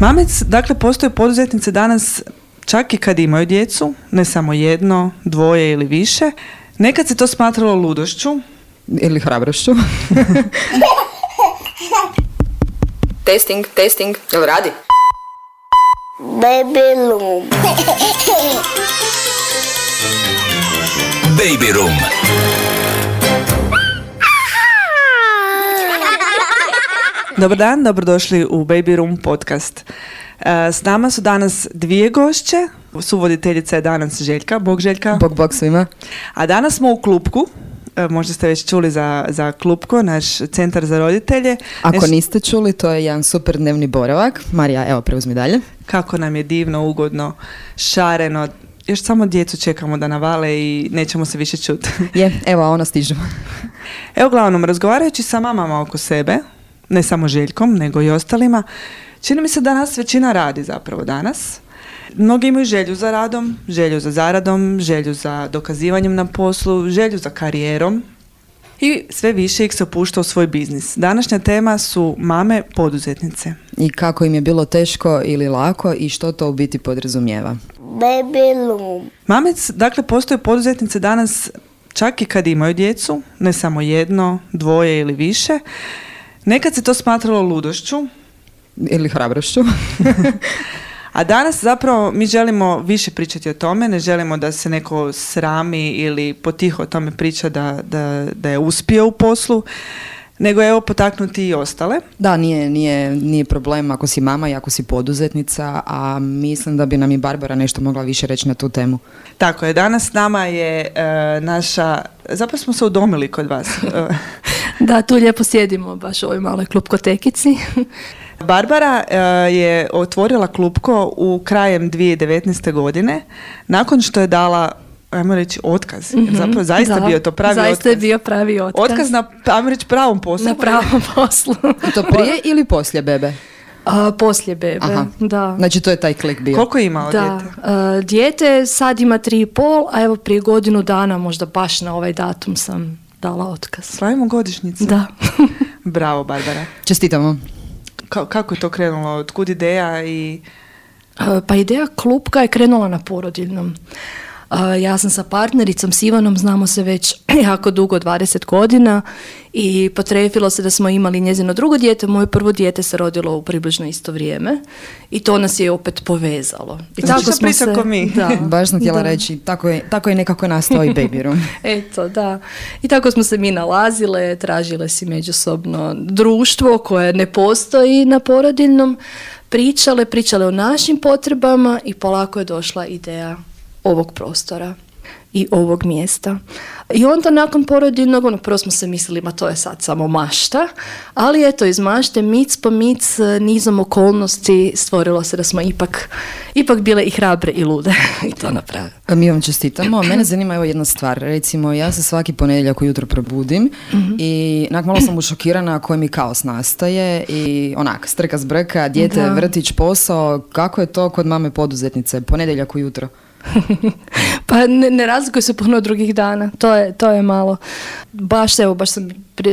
Mamec, dakle, postoje poduzetnice danas čak i kad imaju djecu, ne samo jedno, dvoje ili više. Nekad se to smatralo ludošću. Ili hrabrošću. testing, testing, jel radi? Baby Loom. Baby Room. Dobar dan, dobrodošli u Baby Room podcast. E, S nama su danas dvije gošće. Suvoditeljica je danas Željka. Bog Željka. Bog, bog svima. A danas smo u Klupku. E, Možda ste već čuli za, za Klupko, naš centar za roditelje. Ako Neš- niste čuli, to je jedan super dnevni boravak. Marija, evo, preuzmi dalje. Kako nam je divno, ugodno, šareno. Još samo djecu čekamo da navale i nećemo se više čuti. Je, evo, ona stižu. Evo, uglavnom, razgovarajući sa mamama oko sebe, ne samo Željkom, nego i ostalima, čini mi se da nas većina radi zapravo danas. Mnogi imaju želju za radom, želju za zaradom, želju za dokazivanjem na poslu, želju za karijerom i sve više ih se opušta u svoj biznis. Današnja tema su mame poduzetnice. I kako im je bilo teško ili lako i što to u biti podrazumijeva. Mamec, dakle, postoje poduzetnice danas čak i kad imaju djecu, ne samo jedno, dvoje ili više. Nekad se to smatralo ludošću, Ili hrabrošću. A danas zapravo mi želimo više pričati o tome, ne želimo da se neko srami ili potiho o tome priča da, da, da je uspio u poslu, nego evo potaknuti i ostale. Da, nije, nije, nije problem ako si mama i ako si poduzetnica, a mislim da bi nam i Barbara nešto mogla više reći na tu temu. Tako je, danas s nama je e, naša, zapravo smo se udomili kod vas. E, Da, tu lijepo sjedimo baš u ovoj maloj klupkotekici. Barbara e, je otvorila klupko u krajem 2019. godine, nakon što je dala ajmo reći otkaz, jer zapravo zaista. Da, bio to pravi Zaista je otkaz. bio pravi otkaz. Otkaz na, ajmo reći, pravom poslu. na pravom poslu. To prije ili poslije bebe? A, poslije bebe, Aha. da. Znači, to je taj klik bio. Koliko je imao Da, dijete? a, dijete sad ima tri i pol, a evo prije godinu dana, možda baš na ovaj datum sam dala otkaz. Slavimo godišnjicu. Da. Bravo, Barbara. Čestitamo. Ka- kako je to krenulo? Otkud ideja i... A, Pa ideja klupka je krenula na porodiljnom. A, Ja sam sa partnericom s Ivanom, znamo se već jako dugo, 20 godina i potrefilo se da smo imali njezino drugo dijete, moje prvo dijete se rodilo u približno isto vrijeme i to nas je opet povezalo. I Slična priča ko mi. Da, Baš sam htjela da. reći, tako je, tako je nekako nastao i baby room. Eto, da. I tako smo se mi nalazile, tražile si međusobno društvo koje ne postoji na porodiljnom, pričale, pričale o našim potrebama i polako je došla ideja ovog prostora i ovog mjesta. I onda nakon porodiljnog, ono, prvo smo se mislili, ma to je sad samo mašta, ali eto, iz mašte, mic po mic, nizom okolnosti stvorilo se da smo ipak, ipak bile i hrabre i lude i to napravili. Mi vam čestitamo. Mene zanima evo jedna stvar. Recimo, ja se svaki ponedjeljak ujutro probudim i onak malo sam ušokirana koji mi kaos nastaje i onak, strka zbrka, dijete, Da. vrtić, posao. Kako je to kod mame poduzetnice? Ponedjeljak ujutro. Pa ne, ne razlikuje se puno drugih dana, to je, to je malo. Baš evo, baš sam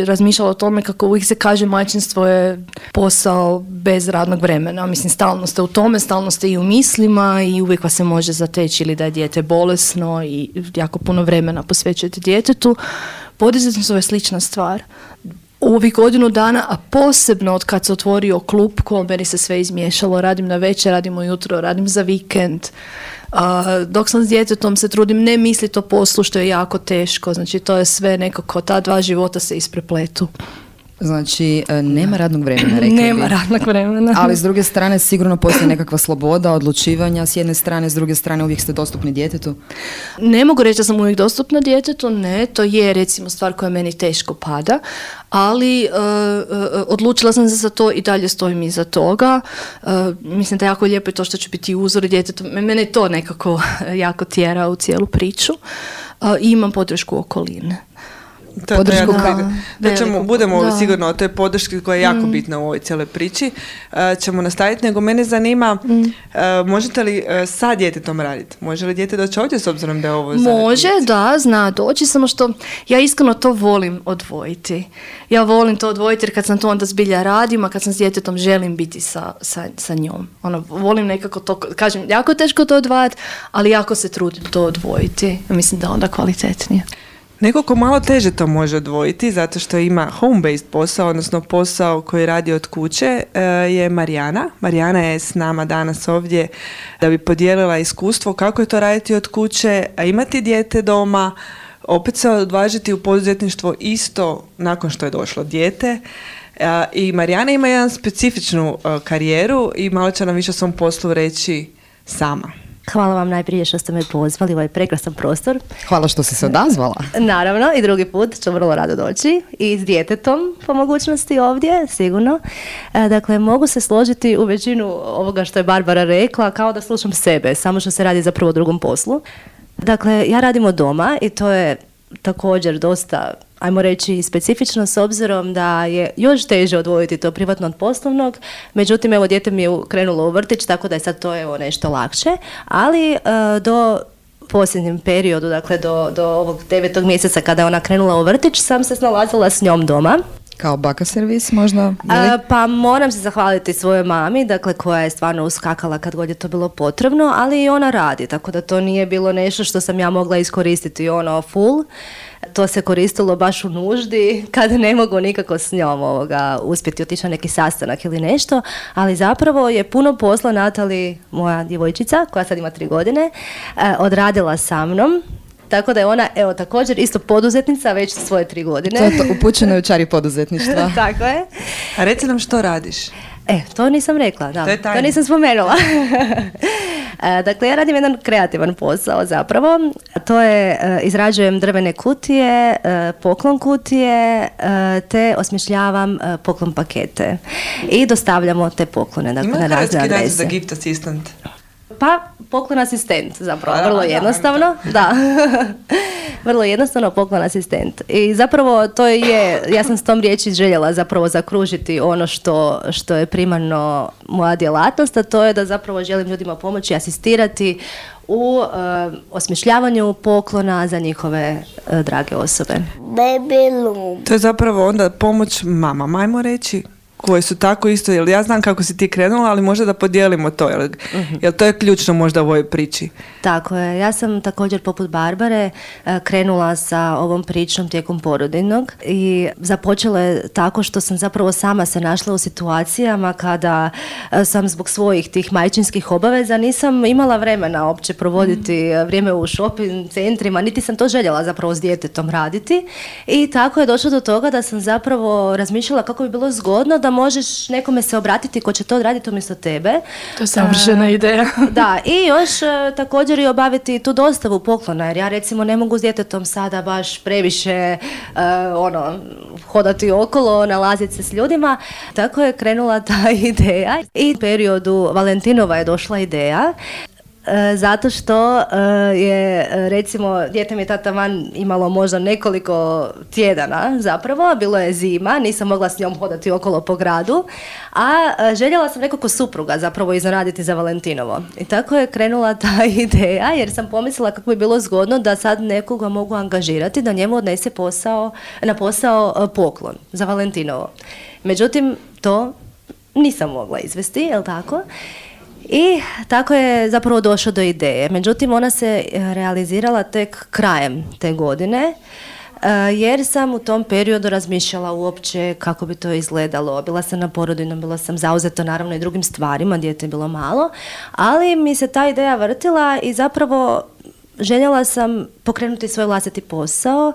razmišljala o tome kako uvijek se kaže majčinstvo je posao bez radnog vremena. Mislim, stalno ste u tome, stalno ste i u mislima i uvijek vas se može zateći ili da je dijete bolesno i jako puno vremena posvećujete djetetu. Poduzetništvo je slična stvar. U ovih godinu dana, a posebno od kad se otvorio klub, ko meni se sve izmiješalo, radim na večer, radim ujutro, radim za vikend. A, dok sam s djetetom se trudim ne misliti o poslu što je jako teško, znači to je sve nekako, ta dva života se isprepletu. Znači, e, nema radnog vremena, rekli Nema bi. radnog vremena. Ali s druge strane sigurno postoji nekakva sloboda odlučivanja s jedne strane, s druge strane uvijek ste dostupni djetetu. Ne mogu reći da sam uvijek dostupna djetetu, ne, to je recimo stvar koja meni teško pada, ali e, e, odlučila sam se za to i dalje stojim iza toga. E, mislim da je jako lijepo i to što ću biti uzor djetetu. Me- Mene to nekako jako tjera u cijelu priču. I imam podršku okoline. To je Podršku Da, bitno. Da ćemo, budemo da. Mm. sigurno o toj podrški koja je jako bitna u ovoj cijeloj priči, e, ćemo nastaviti, nego mene zanima, Mm. e, možete li e, sa djetetom raditi? Može li dijete doći ovdje s obzirom da je ovo Može, da, zna doći, samo što ja iskreno to volim odvojiti. Ja volim to odvojiti jer kad sam to onda zbilja radim, a kad sam s djetetom želim biti sa, sa, sa njom. Ono, volim nekako to, kažem, jako teško to odvajati, ali jako se trudim to odvojiti. Mislim da onda kvalitetnije. Neko ko malo teže to može odvojiti zato što ima home-based posao, odnosno posao koji radi od kuće, e, je Marijana. Marijana je s nama danas ovdje da bi podijelila iskustvo kako je to raditi od kuće, a imati dijete doma, opet se odvažiti u poduzetništvo isto nakon što je došlo dijete. E, I Marijana ima jedan specifičnu e, karijeru i malo će nam više o svom poslu reći sama. Hvala vam najprije što ste me pozvali u ovaj prekrasan prostor. Hvala što si se odazvala. Naravno, i drugi put ću vrlo rado doći i s djetetom po mogućnosti ovdje, sigurno. E, dakle, mogu se složiti u većinu ovoga što je Barbara rekla, kao da slušam sebe, samo što se radi zapravo o drugom poslu. Dakle, ja radim od doma i to je također dosta, ajmo reći, specifično s obzirom da je još teže odvojiti to privatno od poslovnog. Međutim, evo, dijete mi je krenulo u vrtić, tako da je sad to evo nešto lakše. Ali e, do posljednjem periodu, dakle do, do ovog devetog mjeseca kada je ona krenula u vrtić, sam se snalazila s njom doma. Kao baka servis možda? A, pa moram se zahvaliti svojoj mami, dakle koja je stvarno uskakala kad god je to bilo potrebno, ali i ona radi, tako da to nije bilo nešto što sam ja mogla iskoristiti ono full. To se koristilo baš u nuždi, kad ne mogu nikako s njom ovoga, uspjeti otići na neki sastanak ili nešto, ali zapravo je puno posla Natali, moja djevojčica, koja sad ima tri godine, e, odradila sa mnom. Tako da je ona, evo, također isto poduzetnica već svoje tri godine. To je to, upućeno je u čari poduzetništva. Tako je. A reci nam što radiš? E, to nisam rekla, da. To je tajna. nisam spomenula. E, dakle, ja radim jedan kreativan posao zapravo. To je, e, izrađujem drvene kutije, e, poklon kutije, te osmišljavam poklon pakete. I dostavljamo te poklone, dakle, Ima na razne adrese. za gift assistant? Pa, poklon asistent zapravo, vrlo da, jednostavno. Da, vrlo jednostavno poklon asistent. I zapravo to je, ja sam s tom riječi željela zapravo zakružiti ono što, što je primarno moja djelatnost, a to je da zapravo želim ljudima pomoći, asistirati u e, osmišljavanju poklona za njihove e, drage osobe. Baby. To je zapravo onda pomoć mama, ajmo reći, koje su tako isto, jer ja znam kako si ti krenula, ali možda da podijelimo to, jer, jer to je ključno možda u ovoj priči. Tako je. Ja sam također poput Barbare e, krenula sa ovom pričom tijekom porodinog i započela je tako što sam zapravo sama se našla u situacijama kada e, sam zbog svojih tih majčinskih obaveza nisam imala vremena opće provoditi e, vrijeme u shopping centrima, niti sam to željela zapravo s djetetom raditi i tako je došlo do toga da sam zapravo razmišljala kako bi bilo zgodno da možeš nekome se obratiti ko će to odraditi umjesto tebe. To je savršena ideja. Da, i još e, također i obaviti tu dostavu poklona, jer ja recimo ne mogu s djetetom sada baš previše e, ono, hodati okolo, nalaziti se s ljudima. Tako je krenula ta ideja i u periodu Valentinova je došla ideja zato što e, je e, recimo dijete mi je tata van imalo možda nekoliko tjedana zapravo, bilo je zima, nisam mogla s njom hodati okolo po gradu, a e, željela sam nekako supruga zapravo iznenaditi za Valentinovo. I tako je krenula ta ideja jer sam pomislila kako bi bilo zgodno da sad nekoga mogu angažirati da njemu odnese posao, na posao e, poklon za Valentinovo. Međutim, to nisam mogla izvesti, jel tako? I tako je zapravo došlo do ideje. Međutim, ona se e, realizirala tek krajem te godine, e, jer sam u tom periodu razmišljala uopće kako bi to izgledalo. Bila sam na porodinom, bila sam zauzeta naravno i drugim stvarima, dijete je bilo malo, ali mi se ta ideja vrtila i zapravo željela sam pokrenuti svoj vlastiti posao.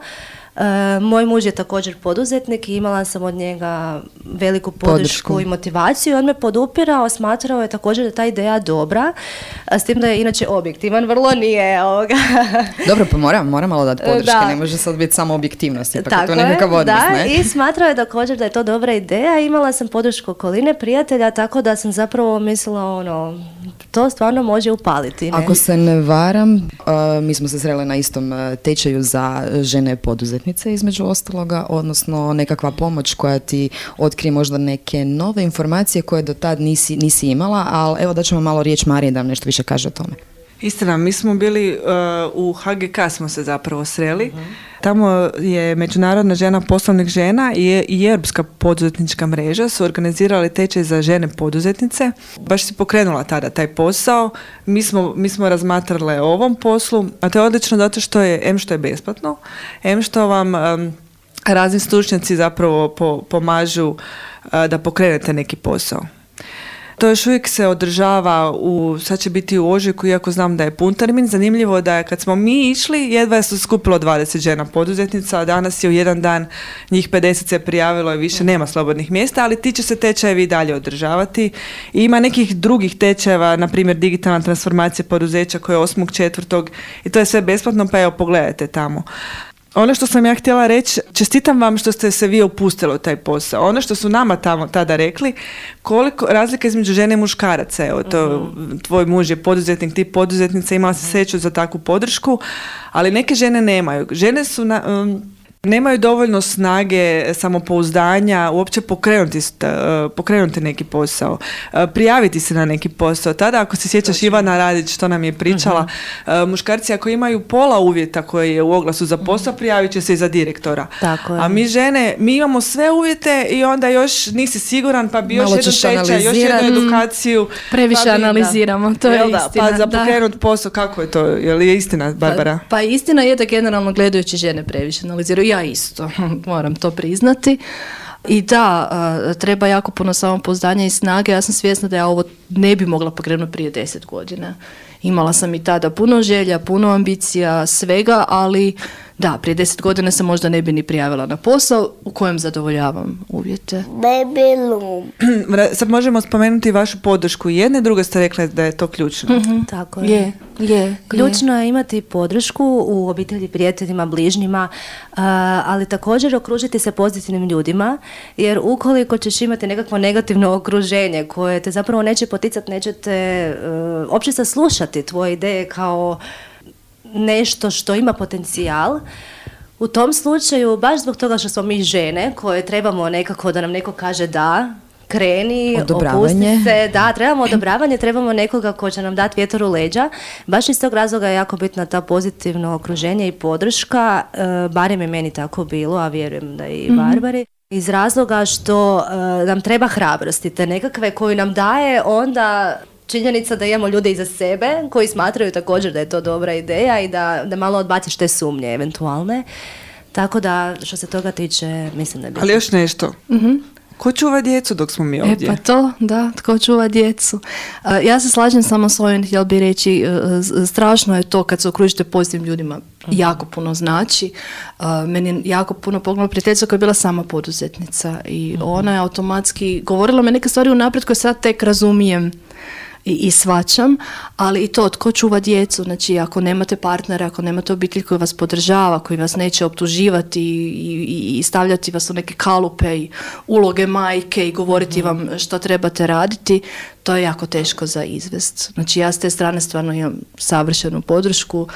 E, moj muž je također poduzetnik i imala sam od njega veliku podršku, Podršku. i motivaciju. On me podupirao, smatrao je također da je ta ideja dobra, s tim da je inače objektivan, vrlo nije ovoga. Dobro, pa moram, moram malo dati podrške, Da. ne može sad biti samo objektivnost, ipak je Tako to je, nekakav odnos, da, ne? i smatrao je također da je to dobra ideja. Imala sam podršku okoline prijatelja, tako da sam zapravo mislila ono, to stvarno može upaliti. Ne? Ako se ne varam, uh, mi smo se sreli na istom uh, tečaju za žene poduzetnice između ostaloga, odnosno nekakva pomoć koja ti otkrije možda neke nove informacije koje do tad nisi, nisi imala, ali evo da ćemo malo riječ Marije da nam nešto više kaže o tome. Istina, mi smo bili uh, u HGK smo se zapravo sreli. Tamo je Međunarodna žena poslovnih žena i, i Europska poduzetnička mreža su organizirali tečaj za žene poduzetnice. Baš si pokrenula tada taj posao. Mi smo, mi smo razmatrale o ovom poslu, a to je odlično zato što je, em što je besplatno, em što vam um, razni stručnjaci zapravo po- pomažu uh, da pokrenete neki posao. To još uvijek se održava u, sad će biti u ožujku, iako znam da je pun termin. Zanimljivo da je kad smo mi išli, jedva se skupilo 20 žena poduzetnica, a danas je u jedan dan njih 50 se prijavilo i više nema slobodnih mjesta, ali ti će se tečajevi i dalje održavati. I ima nekih drugih tečajeva, na primjer digitalna transformacija poduzeća koja je 8.4. i to je sve besplatno, pa evo pogledajte tamo. Ono što sam ja htjela reći, čestitam vam što ste se vi upustili u taj posao. Ono što su nama tamo tada rekli, koliko razlika između žene i muškaraca. Evo, to, tvoj muž je poduzetnik, ti poduzetnica, imala se sreću za takvu podršku, ali neke žene nemaju. Žene su na, um, nemaju dovoljno snage, samopouzdanja, uopće pokrenuti, e, pokrenuti neki posao, e, prijaviti se na neki posao. Tada, ako se sjećaš Ivana Radić, što nam je pričala, e, muškarci ako imaju pola uvjeta koji je u oglasu za posao, prijavit će se i za direktora. Tako je. A mi žene, mi imamo sve uvjete i onda još nisi siguran, pa bi još Malo jedan ćeš tečaj, još jednu edukaciju. Previše pa bi- da. analiziramo, to je da? istina, Pa za pokrenut posao, kako je to? Je li je istina, Barbara? Pa, pa istina je da generalno gledajući žene previše analiziraju. Ja isto, moram to priznati. I da, a, treba jako puno samopouzdanja i snage. Ja sam svjesna da ja ovo ne bi mogla pokrenuti prije deset godina. Imala sam i tada puno želja, puno ambicija, svega, ali da, prije deset godina se možda ne bi ni prijavila na posao u kojem zadovoljavam uvjete. Baby Sad možemo spomenuti vašu podršku. Jedne i druge ste rekle da je to ključno. Tako je. Je, je. Ključno je imati podršku u obitelji, prijateljima, bližnjima, ali također okružiti se pozitivnim ljudima, jer ukoliko ćeš imati nekakvo negativno okruženje koje te zapravo neće poticati, neće te e, uopće saslušati tvoje ideje kao nešto što ima potencijal, u tom slučaju, baš zbog toga što smo mi žene koje trebamo nekako da nam neko kaže da, kreni, opusti se, da, trebamo odobravanje, trebamo nekoga ko će nam dati vjetar u leđa. Baš iz tog razloga je jako bitna ta pozitivno okruženje i podrška, e, barem je meni tako bilo, a vjerujem da i Barbari. Iz razloga što e, nam treba hrabrosti, te nekakve koju nam daje onda činjenica da imamo ljude iza sebe koji smatraju također da je to dobra ideja i da, da malo odbaciš te sumnje eventualne. Tako da, što se toga tiče, mislim da je bitno. Ali još nešto. Ko čuva djecu dok smo mi E ovdje? pa to, da, tko čuva djecu. E, ja se slažem samo s ovim, htjela bi reći, e, strašno je to kad se okružite pozitivnim ljudima, jako puno znači. E, meni je jako puno pogleda prijateljica koja je bila sama poduzetnica i ona je automatski govorila me neke stvari unaprijed koje sad tek razumijem i, i svačam, ali i to tko čuva djecu, znači ako nemate partnera, ako nemate obitelj koji vas podržava, koji vas neće optuživati i, i, i stavljati vas u neke kalupe i uloge majke i govoriti vam što trebate raditi, to je jako teško za izvest. Znači ja s te strane stvarno imam savršenu podršku,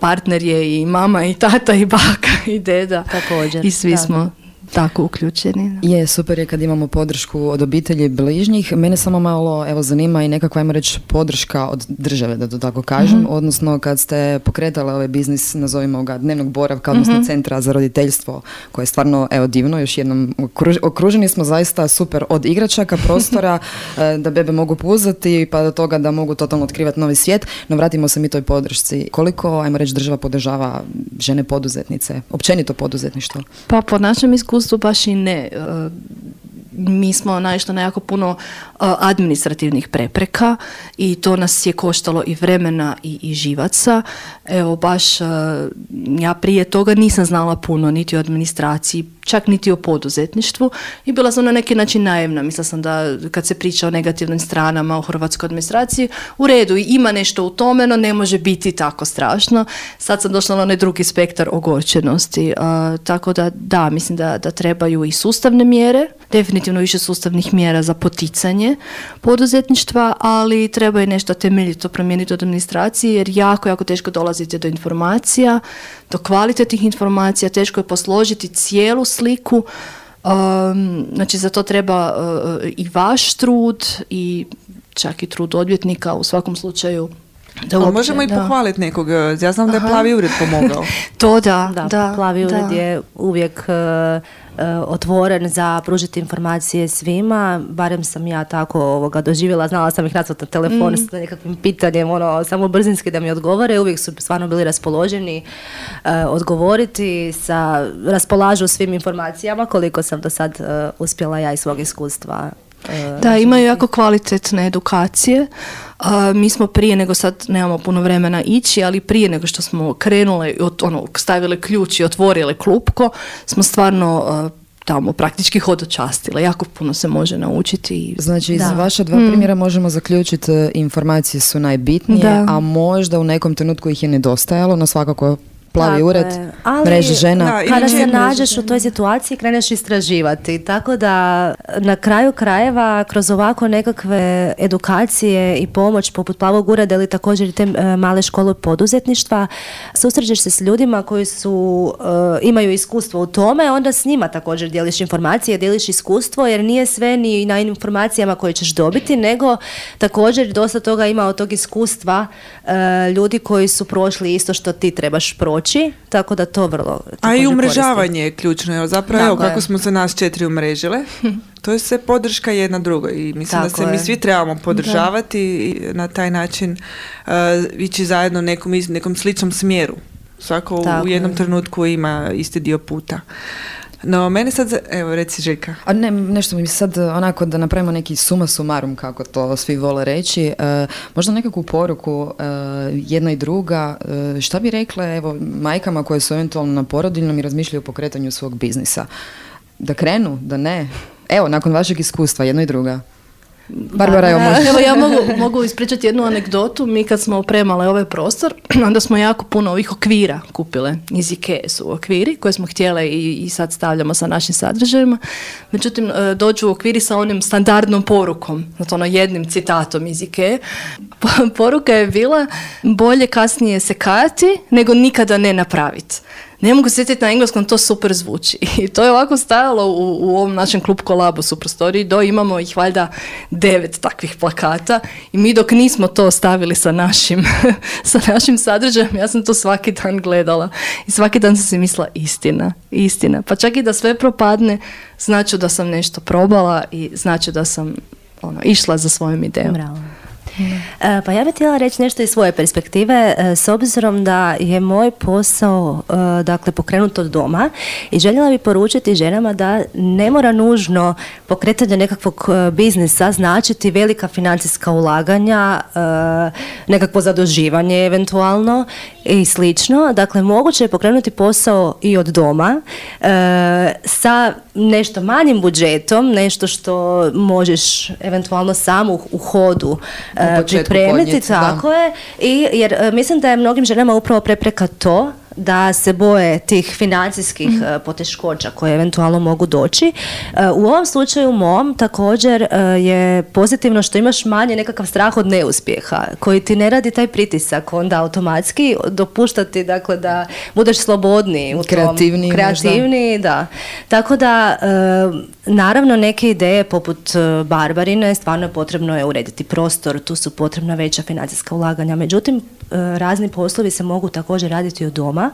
partner je i mama i tata i baka i deda. Također, I svi da. smo tako uključeni. Je, super je kad imamo podršku od obitelji bližnjih. Mene samo malo evo, zanima i nekakva, ajmo reći, podrška od države, da to tako kažem. Odnosno, kad ste pokretali ovaj biznis, nazovimo ga, dnevnog boravka, odnosno centra za roditeljstvo, koje je stvarno, evo, divno. Još jednom, okruž- okruženi smo zaista super od igračaka, prostora, e, da bebe mogu puzati, pa do toga da mogu totalno otkrivati novi svijet. No, vratimo se mi toj podršci. Koliko, ajmo reći, država podržava žene poduzetnice, općenito poduzetništvo? Pa po našem iskustvu baš i ne. E, Mi smo naišli na jako puno e, administrativnih prepreka i to nas je koštalo i vremena i, i živaca. Evo baš e, ja prije toga nisam znala puno niti o administraciji, čak niti o poduzetništvu i bila sam na neki način naivna. Mislila sam da kad se priča o negativnim stranama u hrvatskoj administraciji, u redu, ima nešto u tome, no ne može biti tako strašno. Sad sam došla na onaj drugi spektar ogorčenosti. A, tako da, da, mislim da, da trebaju i sustavne mjere, definitivno više sustavnih mjera za poticanje poduzetništva, ali treba i nešto temeljito promijeniti od administracije, jer jako, jako teško dolazite do informacija, do kvalitetnih informacija, teško je posložiti cijelu sliku, um, znači za to treba uh, i vaš trud i čak i trud odvjetnika u svakom slučaju da uopće- možemo i pohvaliti nekog. e, Ja znam da je Aha. plavi ured pomogao. To da, Da, da, plavi ured da. je uvijek e, otvoren za pružiti informacije svima, barem sam ja tako ovoga doživjela, znala sam ih nazvati na telefon Mm. s nekakvim pitanjem, ono, samo brzinski da mi odgovore, uvijek su stvarno bili raspoloženi e, odgovoriti, sa, raspolažu svim informacijama koliko sam do sad e, uspjela ja iz svog iskustva. E, Da, imaju jako kvalitetne edukacije. A, mi smo prije nego sad nemamo puno vremena ići, ali prije nego što smo krenule, od, ono, stavile ključ i otvorile klupko, smo stvarno a, tamo praktički hodočastile. Jako puno se može naučiti. Znači, iz Da. vaša dva primjera možemo zaključiti e, informacije su najbitnije, Da. a možda u nekom trenutku ih je nedostajalo, no svakako plavi Tako ured, je. Ali- mreže žena. Da, Kada se nađeš u toj situaciji kreneš istraživati. Tako da na kraju krajeva kroz ovako nekakve edukacije i pomoć poput Plavog ureda ili također i te e, male škole poduzetništva susrećeš se s ljudima koji su e, imaju iskustvo u tome, onda s njima također dijeliš informacije, dijeliš iskustvo jer nije sve ni na informacijama koje ćeš dobiti, nego također dosta toga ima od tog iskustva e, ljudi koji su prošli isto što ti trebaš proći, tako da to vrlo A i umrežavanje je ključno. Jer zapravo, evo, Tako je. kako smo se nas četiri umrežile, to je sve podrška jedna drugoj. I mislim da Tako se mi je. svi trebamo podržavati i na taj način uh, ići zajedno nekom, nekom sličnom smjeru. Svako u- Tako u jednom je. trenutku ima isti dio puta. No, mene sad, evo, reci Željka. A ne, nešto mi sad e, onako da napravimo neki suma sumarum kako to svi vole reći. e, možda nekakvu poruku e, jedna i druga. e, šta bi rekle evo majkama koje su eventualno na porodiljnom i razmišljaju o pokretanju svog biznisa? Da krenu, da ne? Evo, nakon vašeg iskustva, jedna i druga. Barbara, evo može. Evo ja mogu, mogu ispričati jednu anegdotu. Mi kad smo opremale ovaj prostor, onda smo jako puno ovih okvira kupile. Iz Ikea su okviri koje smo htjele i, i sad stavljamo sa našim sadržajima. Međutim, e, dođu okviri sa onim standardnom porukom, znači ono jednim citatom iz Ikea. Po- Poruka je bila bolje kasnije se kajati nego nikada ne napraviti. Ne mogu sjetiti na engleskom, to super zvuči. I to je ovako stajalo u, u ovom našem klub kolabu u prostoriji, do imamo ih valjda devet takvih plakata i mi dok nismo to stavili sa našim, sa našim sadržajem, ja sam to svaki dan gledala i svaki dan sam si mislila istina, istina. Pa čak i da sve propadne, znači da sam nešto probala i znači da sam ono, išla za svojom idejom. Bravo. E, Pa ja bih htjela reći nešto iz svoje perspektive, e, s obzirom da je moj posao e, dakle, pokrenut od doma i željela bih poručiti ženama da ne mora nužno pokretanje nekakvog biznisa značiti velika financijska ulaganja, nekakvo zaduživanje eventualno i slično. Dakle, moguće je pokrenuti posao i od doma e, sa nešto manjim budžetom, nešto što možeš eventualno sam u, hodu e, pripremiti, podnijeti, da. tako je. I, jer e, mislim da je mnogim ženama upravo prepreka to da se boje tih financijskih e, poteškoća koje eventualno mogu doći. E, U ovom slučaju mom također e, je pozitivno što imaš manje nekakav strah od neuspjeha koji ti ne radi taj pritisak onda automatski dopuštati dakle da budeš slobodniji u tom- Kreativniji možda. kreativniji, da. Tako da, naravno, neke ideje poput e, Barbarine, stvarno je potrebno je urediti prostor, tu su potrebna veća financijska ulaganja. Međutim, e, razni poslovi se mogu također raditi od doma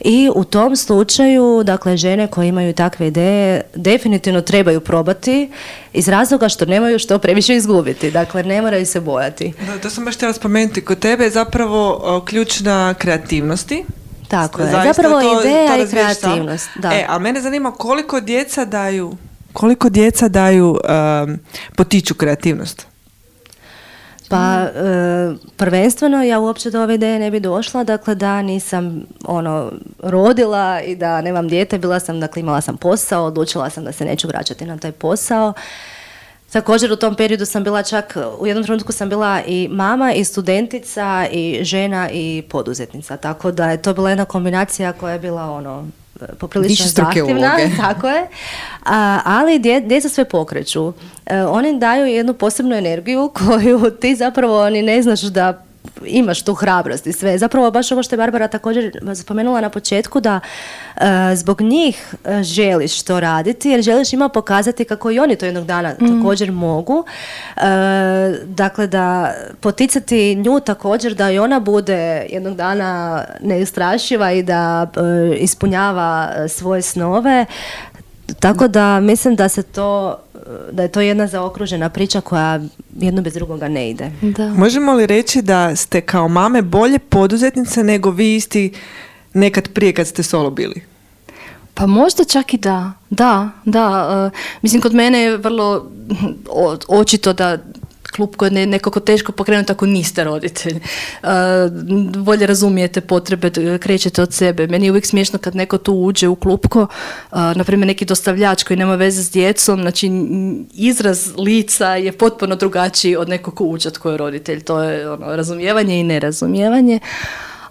i u tom slučaju, dakle, žene koje imaju takve ideje definitivno trebaju probati iz razloga što nemaju što previše izgubiti. Dakle, ne moraju se bojati. Da, to sam baš htjela spomenuti. Kod tebe je zapravo o, ključna kreativnosti. Tako je. Zapravo to- ideja to i kreativnost. Da. E, a mene zanima koliko djeca daju, koliko djeca daju, um, potiču kreativnost? Pa e, prvenstveno ja uopće do ove ideje ne bi došla, dakle da nisam ono rodila i da nemam dijete, bila sam, dakle imala sam posao, odlučila sam da se neću vraćati na taj posao. Također u tom periodu sam bila čak, u jednom trenutku sam bila i mama i studentica i žena i poduzetnica, tako da je to bila jedna kombinacija koja je bila ono poprilično zahtjevna, tako je, A, ali dje, djeca sve pokreću. E, oni daju jednu posebnu energiju koju ti zapravo ni ne znaš da imaš tu hrabrost i sve. Zapravo baš ovo što je Barbara također spomenula na početku da e, zbog njih e, želiš to raditi jer želiš ima pokazati kako i oni to jednog dana također mogu. E, dakle da poticati nju također da i ona bude jednog dana neustrašiva i da ispunjava svoje snove. Tako da mislim da se to da je to jedna zaokružena priča koja jedno bez drugoga ne ide. Da. Možemo li reći da ste kao mame bolje poduzetnice nego vi isti nekad prije kad ste solo bili? Pa možda čak i da. Da, da. e, mislim, kod mene je vrlo o- očito da klub koji je nekako teško pokrenuti ako niste roditelj. E, bolje razumijete potrebe, krećete od sebe. Meni je uvijek smiješno kad neko tu uđe u klupko, na primjer neki dostavljač koji nema veze s djecom, znači izraz lica je potpuno drugačiji od nekog ko uđe tko je roditelj. To je ono, razumijevanje i nerazumijevanje.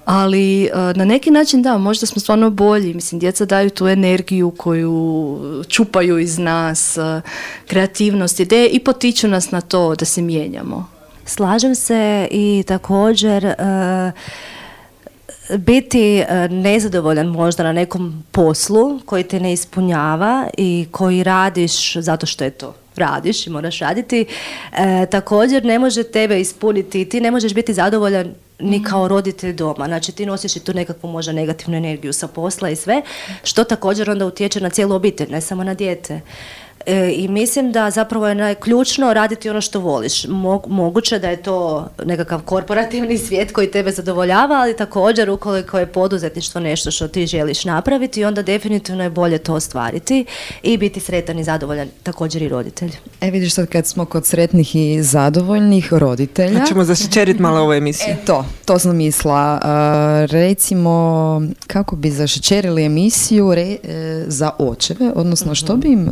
Ali e, na neki način da, možda smo stvarno bolji. Mislim, djeca daju tu energiju koju čupaju iz nas, e, kreativnost, ideje i potiču nas na to da se mijenjamo. Slažem se i također e, biti nezadovoljan možda na nekom poslu koji te ne ispunjava i koji radiš zato što je to radiš i moraš raditi, e, također ne može tebe ispuniti, ti ne možeš biti zadovoljan ni kao roditelj doma. Znači ti nosiš i tu nekakvu možda negativnu energiju sa posla i sve, što također onda utječe na cijelu obitelj, ne samo na dijete. E, I mislim da zapravo je najključno raditi ono što voliš. Mo- moguće da je to nekakav korporativni svijet koji tebe zadovoljava, ali također ukoliko je poduzetništvo nešto što ti želiš napraviti, onda definitivno je bolje to ostvariti i biti sretan i zadovoljan također i roditelj. E vidiš sad kad smo kod sretnih i zadovoljnih roditelja. Hoćemo zašećeriti malo ovu emisiju. E, to, to sam mislila. A, recimo, kako bi zašećerili emisiju re- e, za očeve, odnosno što bi im e,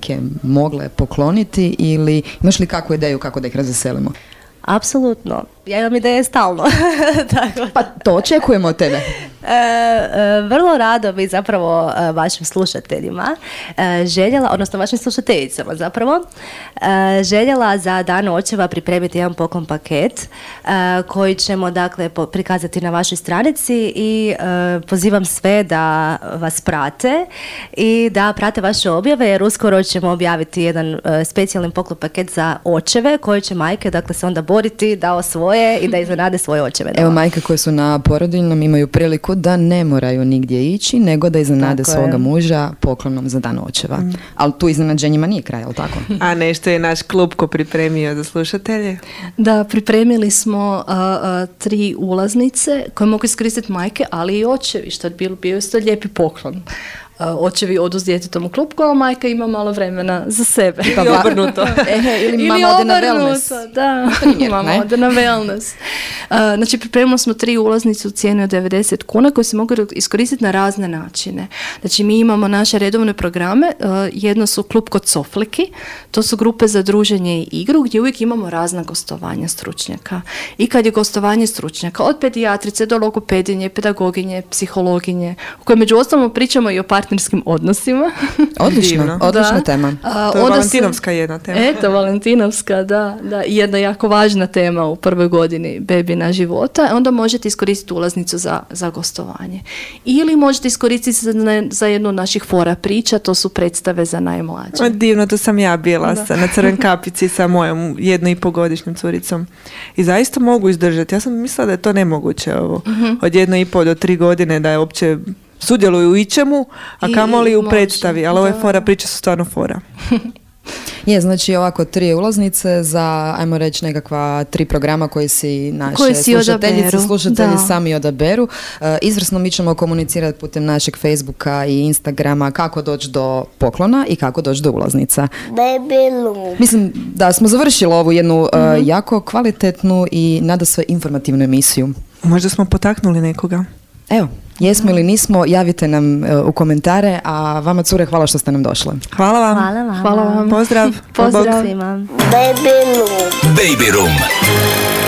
majke mogle pokloniti ili imaš li kakvu ideju kako da ih razveselimo? Apsolutno. Ja imam ideje stalno. Tako. Pa to očekujemo od tebe. E, e, vrlo rado bi zapravo e, vašim slušateljima e, željela, odnosno vašim slušateljicama zapravo, željela za dan očeva pripremiti jedan poklon paket koji ćemo dakle po- prikazati na vašoj stranici i pozivam sve da vas prate i da prate vaše objave jer uskoro ćemo objaviti jedan specijalni poklon paket za očeve koji će majke dakle se onda boriti da osvoje i da iznenade svoje očeve. Evo majke koje su na porodiljnom imaju priliku da ne moraju nigdje ići, nego da iznenade Tako je. svoga muža poklonom za dan očeva. Ali tu iznenađenjima nije kraj, jel tako? A nešto je naš klub ko pripremio za slušatelje? Da, pripremili smo a, a, tri ulaznice koje mogu iskoristiti majke, ali i očevi, što je bio, bio isto lijepi poklon. A, očevi odu s djetetom u klupku, a majka ima malo vremena za sebe. Pa Ili obrnuto. Ehe, ili mama ode na obrnuto, wellness. Da, Primjer, mama ne? ode na wellness. A, znači, pripremili smo tri ulaznice u cijeni od 90 kuna koje se mogu iskoristiti na razne načine. Znači, mi imamo naše redovne programe. a, jedno su klub kod Sofliki. To su grupe za druženje i igru gdje uvijek imamo razna gostovanja stručnjaka. I kad je gostovanje stručnjaka, od pedijatrice do logopedinje, pedagoginje, psihologinje, u kojoj među ostalom pričamo i o partnerskim odnosima. Odlično, odlična Da. tema. A, To je Valentinovska jedna tema. Eto, Valentinovska, da, da. I jedna jako važna tema u prvoj godini bebina života. Onda možete iskoristiti ulaznicu za, za gostovanje. Ili možete iskoristiti za, ne- za jednu od naših fora priča, to su predstave za najmlađe. Ma, divno, to sam ja bila sa, na crven kapici sa mojom jedno i pogodišnjom curicom. I zaista mogu izdržati. Ja sam mislila da je to nemoguće ovo. Mhm. Od jedno i pol do tri godine da je uopće sudjeluju u ičemu, a I- kamoli u predstavi. Ali ove da. fora priče su stvarno fora. Je, znači ovako tri ulaznice za, ajmo reći, nekakva tri programa koji si naše Koji si slušateljice, odaberu, slušatelji da. sami odaberu. E, izvrsno mi ćemo komunicirati putem našeg Facebooka i Instagrama kako doći do poklona i kako doći do ulaznica. Baby Loom. Mislim da smo završili ovu jednu Mhm. jako kvalitetnu i nada sve informativnu emisiju. Možda smo potaknuli nekoga. Evo, jesmo ili nismo, javite nam e, u komentare, a vama cure hvala što ste nam došle. Hvala vam. Hvala vam. Hvala vam. Pozdrav. Pozdrav. Svima. Baby Loom. Baby Room.